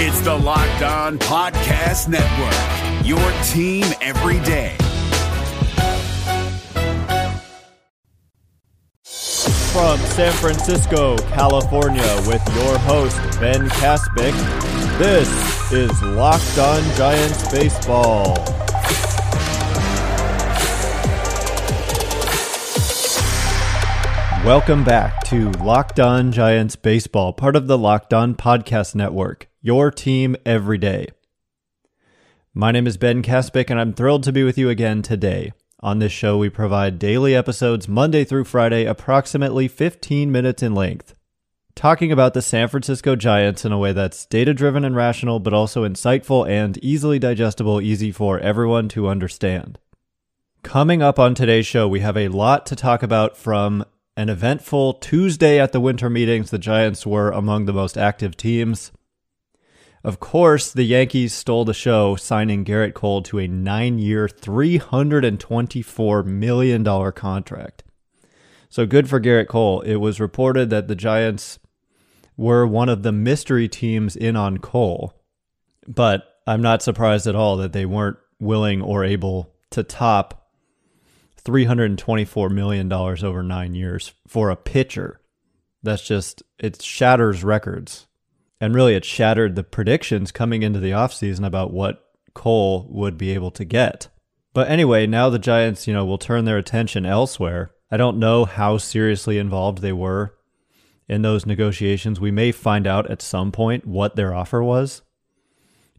It's the Locked On Podcast Network, your team every day. From San Francisco, California, with your host, Ben Kaspick, this is Locked On Giants Baseball. Welcome back to Locked On Giants Baseball, part of the Locked On Podcast Network, your team every day. My name is Ben Kaspick, and I'm thrilled to be with you again today. On this show, we provide daily episodes Monday through Friday, approximately 15 minutes in length, talking about the San Francisco Giants in a way that's data driven and rational, but also insightful and easily digestible, easy for everyone to understand. Coming up on today's show, we have a lot to talk about from an eventful Tuesday at the winter meetings. The Giants were among the most active teams. Of course, the Yankees stole the show, signing Gerrit Cole to a nine year, $324 million contract. So good for Gerrit Cole. It was reported that the Giants were one of the mystery teams in on Cole, but I'm not surprised at all that they weren't willing or able to top $324 million over nine years for a pitcher. That's just, it shatters records. And really, it shattered the predictions coming into the offseason about what Cole would be able to get. But anyway, now the Giants, you know, will turn their attention elsewhere. I don't know how seriously involved they were in those negotiations. We may find out at some point what their offer was.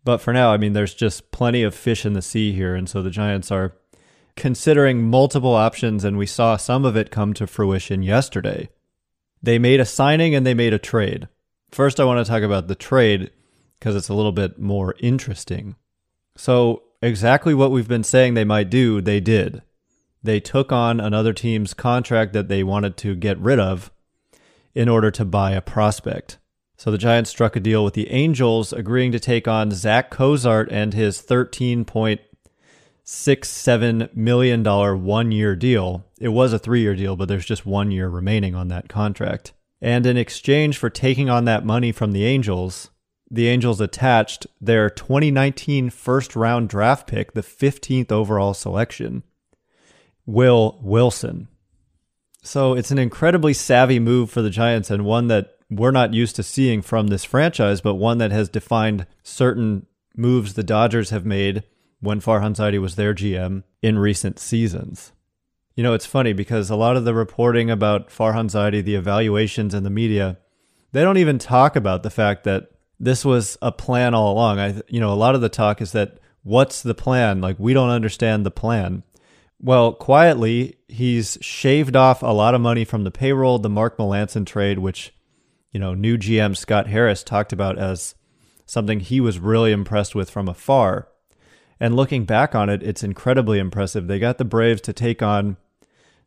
But for now, I mean, there's just plenty of fish in the sea here. And so the Giants are considering multiple options, and we saw some of it come to fruition yesterday. They made a signing and they made a trade. First, I want to talk about the trade because it's a little bit more interesting. So, exactly what we've been saying they might do, they did. They took on another team's contract that they wanted to get rid of in order to buy a prospect. So the Giants struck a deal with the Angels, agreeing to take on Zach Cozart and his 13 point six, seven million dollar one year deal. It was a three year deal, but there's just one year remaining on that contract. And in exchange for taking on that money from the Angels, the Angels attached their 2019 first round draft pick, the 15th overall selection, Will Wilson. So it's an incredibly savvy move for the Giants and one that we're not used to seeing from this franchise, but one that has defined certain moves the Dodgers have made when Farhan Zaidi was their GM in recent seasons. You know, it's funny because a lot of the reporting about Farhan Zaidi, the evaluations in the media, they don't even talk about the fact that this was a plan all along. I, you know, a lot of the talk is that what's the plan? Like we don't understand the plan. Well, quietly, he's shaved off a lot of money from the payroll, the Mark Melancon trade, which, you know, new GM Scott Harris talked about as something he was really impressed with from afar. And looking back on it, it's incredibly impressive. They got the Braves to take on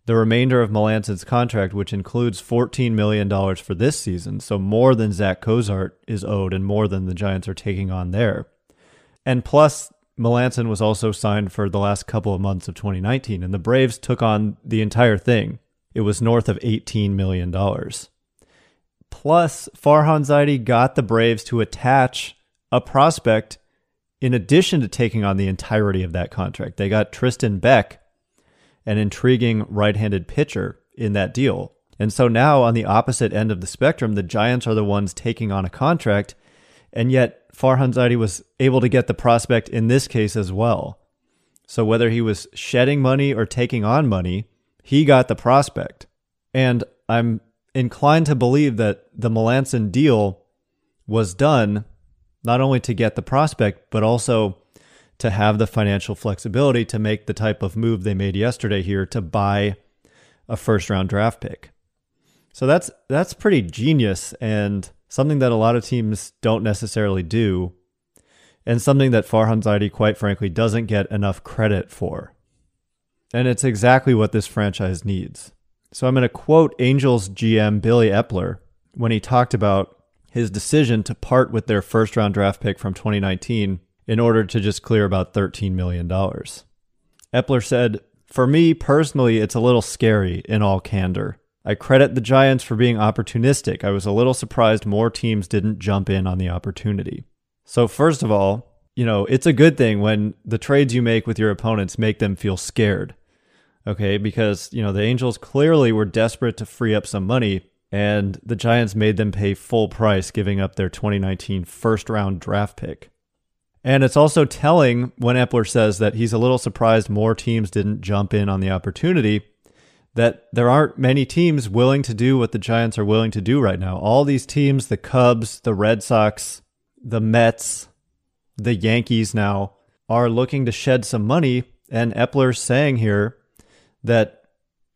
the remainder of Melancon's contract, which includes $14 million for this season. So more than Zach Cozart is owed and more than the Giants are taking on there. And plus, Melancon was also signed for the last couple of months of 2019, and the Braves took on the entire thing. It was north of $18 million. Plus, Farhan Zaidi got the Braves to attach a prospect in addition to taking on the entirety of that contract, they got Tristan Beck, an intriguing right handed pitcher, in that deal. And so now, on the opposite end of the spectrum, the Giants are the ones taking on a contract, and yet Farhan Zaidi was able to get the prospect in this case as well. So whether he was shedding money or taking on money, he got the prospect. And I'm inclined to believe that the Melancon deal was done not only to get the prospect, but also to have the financial flexibility to make the type of move they made yesterday here to buy a first round draft pick. So that's that's pretty genius and something that a lot of teams don't necessarily do and something that Farhan Zaidi quite frankly doesn't get enough credit for. And it's exactly what this franchise needs. So I'm going to quote Angels GM Billy Eppler when he talked about his decision to part with their first round draft pick from 2019 in order to just clear about $13 million. Eppler said, For me personally, it's a little scary in all candor. I credit the Giants for being opportunistic. I was a little surprised more teams didn't jump in on the opportunity. So, first of all, you know, it's a good thing when the trades you make with your opponents make them feel scared. Okay, because, you know, the Angels clearly were desperate to free up some money, and the Giants made them pay full price, giving up their 2019 first round draft pick. And it's also telling when Eppler says that he's a little surprised more teams didn't jump in on the opportunity, that there aren't many teams willing to do what the Giants are willing to do right now. All these teams, the Cubs, the Red Sox, the Mets, the Yankees now, are looking to shed some money. And Eppler's saying here that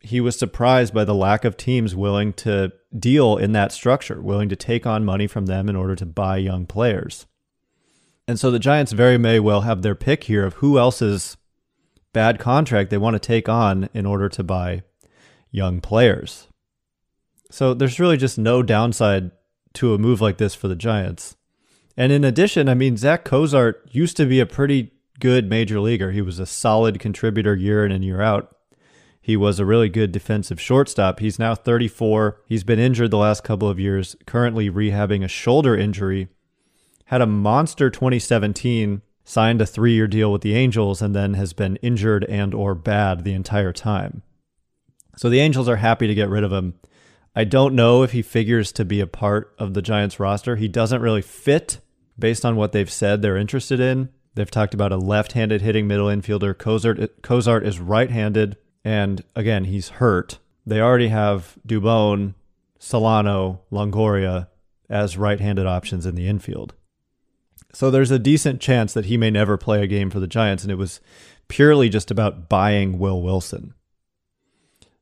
he was surprised by the lack of teams willing to deal in that structure, willing to take on money from them in order to buy young players. And so the Giants very may well have their pick here of who else's bad contract they want to take on in order to buy young players. So there's really just no downside to a move like this for the Giants. And in addition, I mean, Zach Cozart used to be a pretty good major leaguer. He was a solid contributor year in and year out. He was a really good defensive shortstop. He's now 34. He's been injured the last couple of years, currently rehabbing a shoulder injury had a monster 2017, signed a three-year deal with the Angels, and then has been injured and or bad the entire time. So the Angels are happy to get rid of him. I don't know if he figures to be a part of the Giants roster. He doesn't really fit based on what they've said they're interested in. They've talked about a left-handed hitting middle infielder. Cozart, Cozart is right-handed, and again, he's hurt. They already have Dubon, Solano, Longoria as right-handed options in the infield. So there's a decent chance that he may never play a game for the Giants, and it was purely just about buying Will Wilson.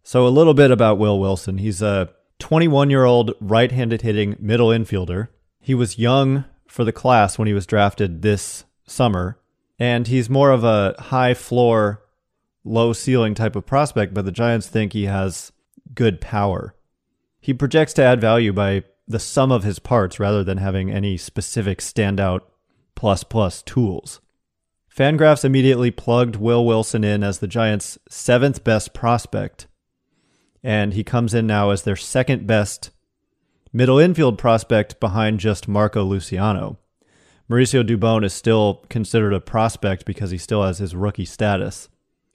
So a little bit about Will Wilson. He's a 21 year old right handed hitting middle infielder. He was young for the class when he was drafted this summer, and he's more of a high floor, low ceiling type of prospect, but the Giants think he has good power. He projects to add value by the sum of his parts rather than having any specific standout plus tools. Fangraphs immediately plugged Will Wilson in as the Giants' seventh best prospect, and he comes in now as their second best middle infield prospect behind just Marco Luciano. Mauricio Dubon is still considered a prospect because he still has his rookie status.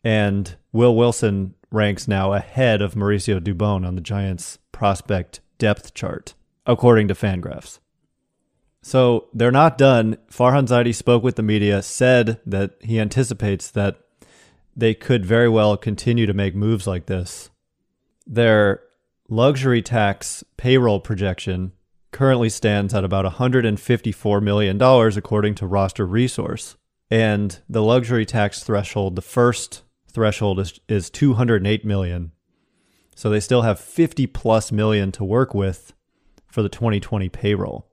And Will Wilson ranks now ahead of Mauricio Dubon on the Giants' prospect depth chart, according to Fangraphs. So they're not done. Farhan Zaidi spoke with the media, said that he anticipates that they could very well continue to make moves like this. Their luxury tax payroll projection currently stands at about $154 million, according to Roster Resource. And the luxury tax threshold, the first threshold is, is 208 million. So they still have 50 plus million to work with for the 2020 payroll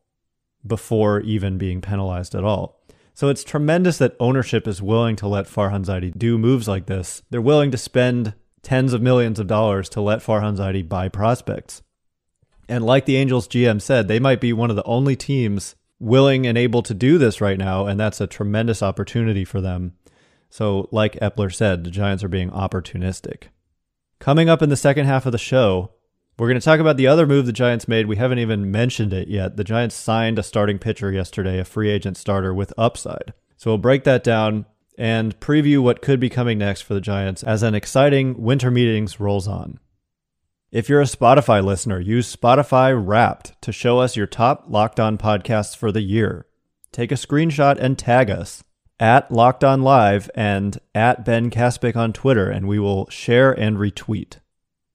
before even being penalized at all. So it's tremendous that ownership is willing to let Farhan Zaidi do moves like this. They're willing to spend tens of millions of dollars to let Farhan Zaidi buy prospects. And like the Angels GM said, they might be one of the only teams willing and able to do this right now, and that's a tremendous opportunity for them. So, like Eppler said, the Giants are being opportunistic. Coming up in the second half of the show, we're going to talk about the other move the Giants made. We haven't even mentioned it yet. The Giants signed a starting pitcher yesterday, a free agent starter with upside. So we'll break that down and preview what could be coming next for the Giants as an exciting winter meetings rolls on. If you're a Spotify listener, use Spotify Wrapped to show us your top Locked On podcasts for the year. Take a screenshot and tag us at Locked On Live and at Ben Kaspick on Twitter, and we will share and retweet.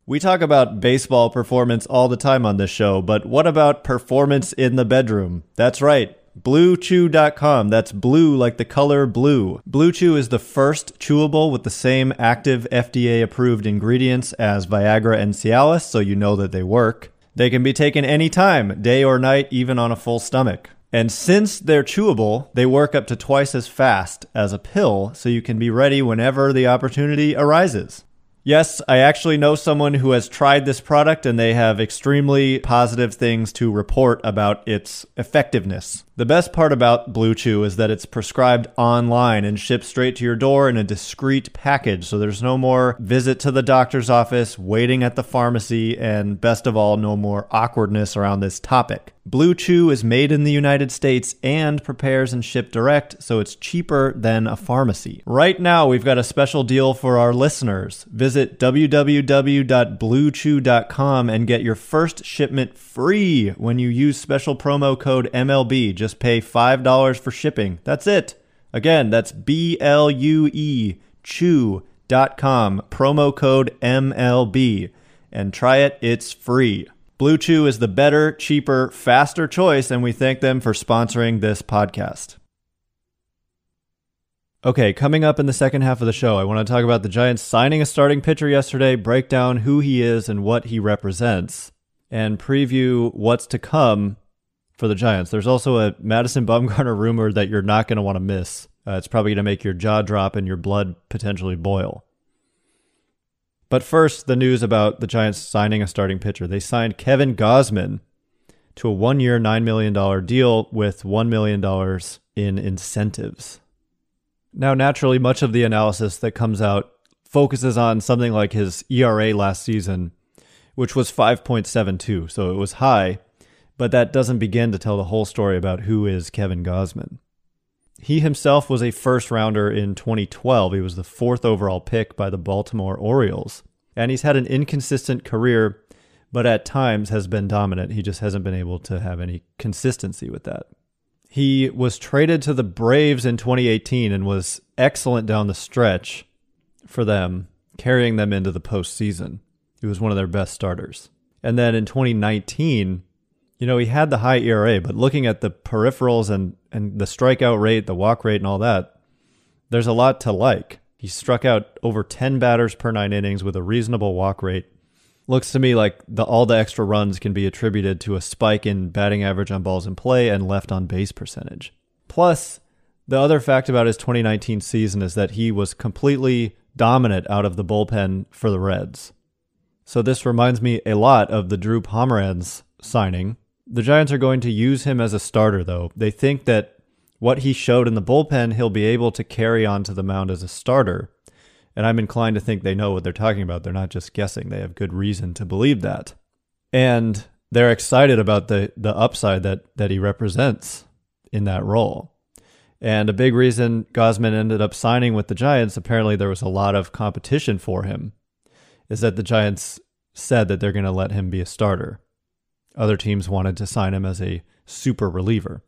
We talk about baseball performance all the time on this show, but what about performance in the bedroom? That's right. BlueChew.com. That's blue like the color blue. Blue Chew is the first chewable with the same active FDA approved ingredients as Viagra and Cialis, so you know that they work. They can be taken anytime, day or night, even on a full stomach. And since they're chewable, they work up to twice as fast as a pill, so you can be ready whenever the opportunity arises. Yes, I actually know someone who has tried this product and they have extremely positive things to report about its effectiveness. The best part about Blue Chew is that it's prescribed online and shipped straight to your door in a discreet package, so there's no more visit to the doctor's office, waiting at the pharmacy, and best of all, no more awkwardness around this topic. Blue Chew is made in the United States and prepares and shipped direct, so it's cheaper than a pharmacy. Right now, we've got a special deal for our listeners. Visit www.bluechew.com and get your first shipment free when you use special promo code MLB. Just pay $5 for shipping. That's it. Again, that's B L U E chew.com, promo code MLB. And try it, it's free. Blue Chew is the better, cheaper, faster choice, and we thank them for sponsoring this podcast. Okay, coming up in the second half of the show, I want to talk about the Giants signing a starting pitcher yesterday, break down who he is and what he represents, and preview what's to come for the Giants. There's also a Madison Bumgarner rumor that you're not going to want to miss. Uh, it's probably going to make your jaw drop and your blood potentially boil. But first, the news about the Giants signing a starting pitcher. They signed Kevin Gausman to a one year, $9 million deal with $1 million in incentives. Now, naturally, much of the analysis that comes out focuses on something like his ERA last season, which was 5.72, so it was high, but that doesn't begin to tell the whole story about who is Kevin Gausman. He himself was a first rounder in 2012. He was the fourth overall pick by the Baltimore Orioles. And he's had an inconsistent career, but at times has been dominant. He just hasn't been able to have any consistency with that. He was traded to the Braves in 2018 and was excellent down the stretch for them, carrying them into the postseason. He was one of their best starters. And then in 2019, you know, he had the high ERA, but looking at the peripherals and, and the strikeout rate, the walk rate, and all that, there's a lot to like. He struck out over 10 batters per nine innings with a reasonable walk rate. Looks to me like the, all the extra runs can be attributed to a spike in batting average on balls in play and left on base percentage. Plus, the other fact about his 2019 season is that he was completely dominant out of the bullpen for the Reds. So this reminds me a lot of the Drew Pomeranz signing the Giants are going to use him as a starter, though. They think that what he showed in the bullpen, he'll be able to carry on to the mound as a starter. And I'm inclined to think they know what they're talking about. They're not just guessing. They have good reason to believe that. And they're excited about the the upside that that he represents in that role. And a big reason Gausman ended up signing with the Giants, apparently there was a lot of competition for him, is that the Giants said that they're going to let him be a starter. Other teams wanted to sign him as a super reliever.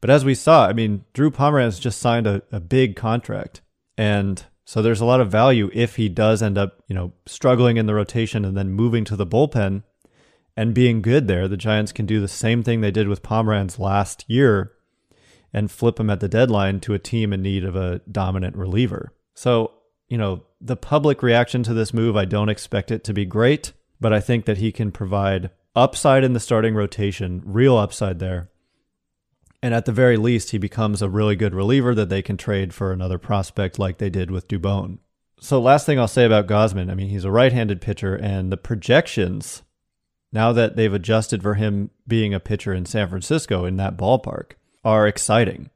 But as we saw, I mean, Drew Pomeranz just signed a, a big contract. And so there's a lot of value if he does end up, you know, struggling in the rotation and then moving to the bullpen and being good there. The Giants can do the same thing they did with Pomeranz last year and flip him at the deadline to a team in need of a dominant reliever. So, you know, the public reaction to this move, I don't expect it to be great, but I think that he can provide upside in the starting rotation, real upside there. And at the very least, he becomes a really good reliever that they can trade for another prospect like they did with Dubon. So, last thing I'll say about Gausman I mean, he's a right handed pitcher, and the projections, now that they've adjusted for him being a pitcher in San Francisco in that ballpark, are exciting.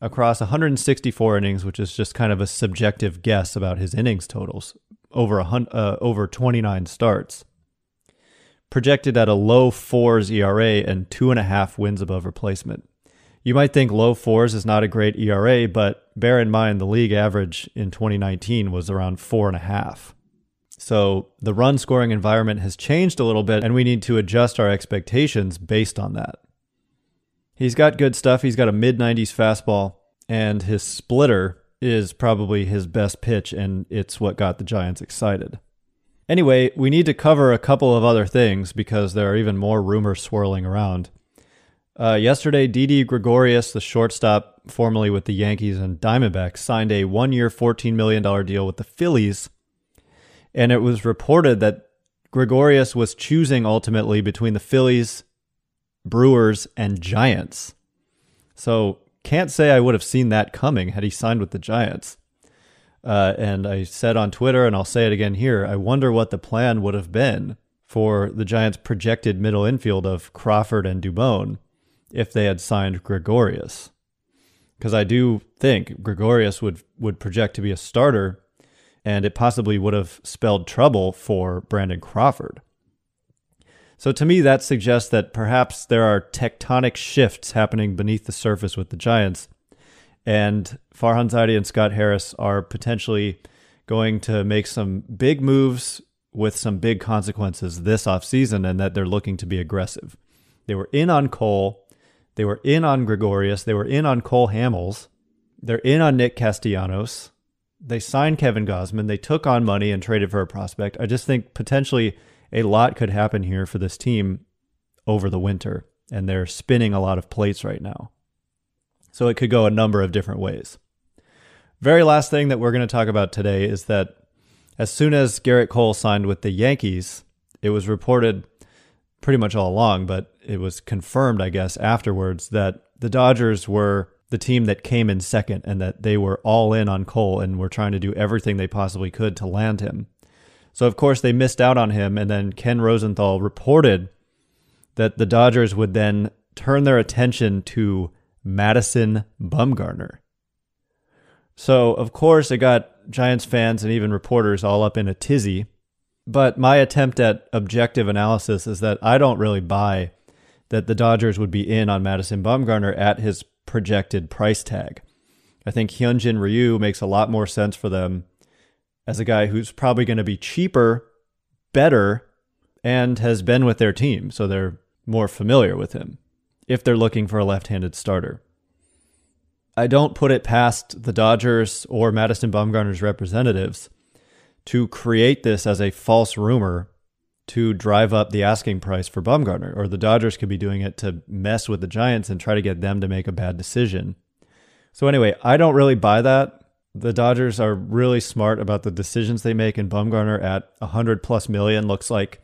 Across 164 innings, which is just kind of a subjective guess about his innings totals, over, a, uh, over 29 starts projected at a low fours ERA and two and a half wins above replacement. You might think low fours is not a great ERA, but bear in mind the league average in 2019 was around four and a half. So the run scoring environment has changed a little bit, and we need to adjust our expectations based on that. He's got good stuff. He's got a mid 90s fastball, and his splitter is probably his best pitch, and it's what got the Giants excited. Anyway, we need to cover a couple of other things because there are even more rumors swirling around. Uh, yesterday, Didi Gregorius, the shortstop formerly with the Yankees and Diamondbacks, signed a one year, $14 million deal with the Phillies. And it was reported that Gregorius was choosing ultimately between the Phillies, Brewers, and Giants. So, can't say I would have seen that coming had he signed with the Giants. Uh, and I said on Twitter, and I'll say it again here I wonder what the plan would have been for the Giants' projected middle infield of Crawford and Dubon if they had signed Gregorius. Because I do think Gregorius would, would project to be a starter, and it possibly would have spelled trouble for Brandon Crawford. So to me, that suggests that perhaps there are tectonic shifts happening beneath the surface with the Giants. And Farhan Zaidi and Scott Harris are potentially going to make some big moves with some big consequences this offseason and that they're looking to be aggressive. They were in on Cole. They were in on Gregorius. They were in on Cole Hamels. They're in on Nick Castellanos. They signed Kevin Gausman. They took on money and traded for a prospect. I just think potentially a lot could happen here for this team over the winter, and they're spinning a lot of plates right now. So it could go a number of different ways. Very last thing that we're going to talk about today is that as soon as Gerrit Cole signed with the Yankees, it was reported pretty much all along, but it was confirmed, I guess, afterwards that the Dodgers were the team that came in second and that they were all in on Cole and were trying to do everything they possibly could to land him. So, of course, they missed out on him. And then Ken Rosenthal reported that the Dodgers would then turn their attention to Madison Bumgarner. So, of course, it got Giants fans and even reporters all up in a tizzy. But my attempt at objective analysis is that I don't really buy that the Dodgers would be in on Madison Bumgarner at his projected price tag. I think Hyunjin Ryu makes a lot more sense for them as a guy who's probably going to be cheaper, better, and has been with their team, so they're more familiar with him if they're looking for a left handed starter. I don't put it past the Dodgers or Madison Bumgarner's representatives to create this as a false rumor to drive up the asking price for Bumgarner, or the Dodgers could be doing it to mess with the Giants and try to get them to make a bad decision. So, anyway, I don't really buy that. The Dodgers are really smart about the decisions they make, and Bumgarner at 100 plus million looks like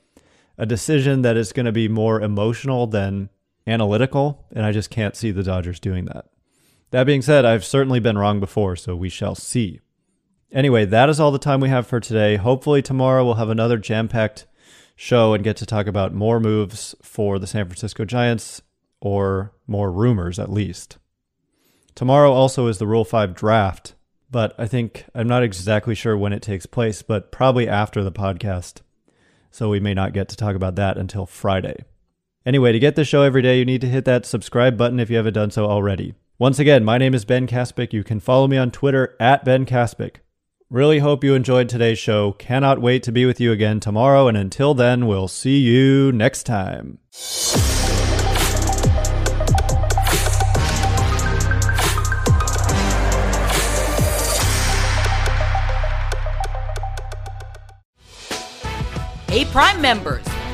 a decision that is going to be more emotional than analytical, and I just can't see the Dodgers doing that. That being said, I've certainly been wrong before, so we shall see. Anyway, that is all the time we have for today. Hopefully, tomorrow we'll have another jam packed show and get to talk about more moves for the San Francisco Giants or more rumors at least. Tomorrow also is the Rule 5 draft, but I think I'm not exactly sure when it takes place, but probably after the podcast. So we may not get to talk about that until Friday. Anyway, to get the show every day, you need to hit that subscribe button if you haven't done so already. Once again, my name is Ben Kaspick. You can follow me on Twitter at Ben Kaspick. Really hope you enjoyed today's show. Cannot wait to be with you again tomorrow. And until then, we'll see you next time. Hey, Prime members,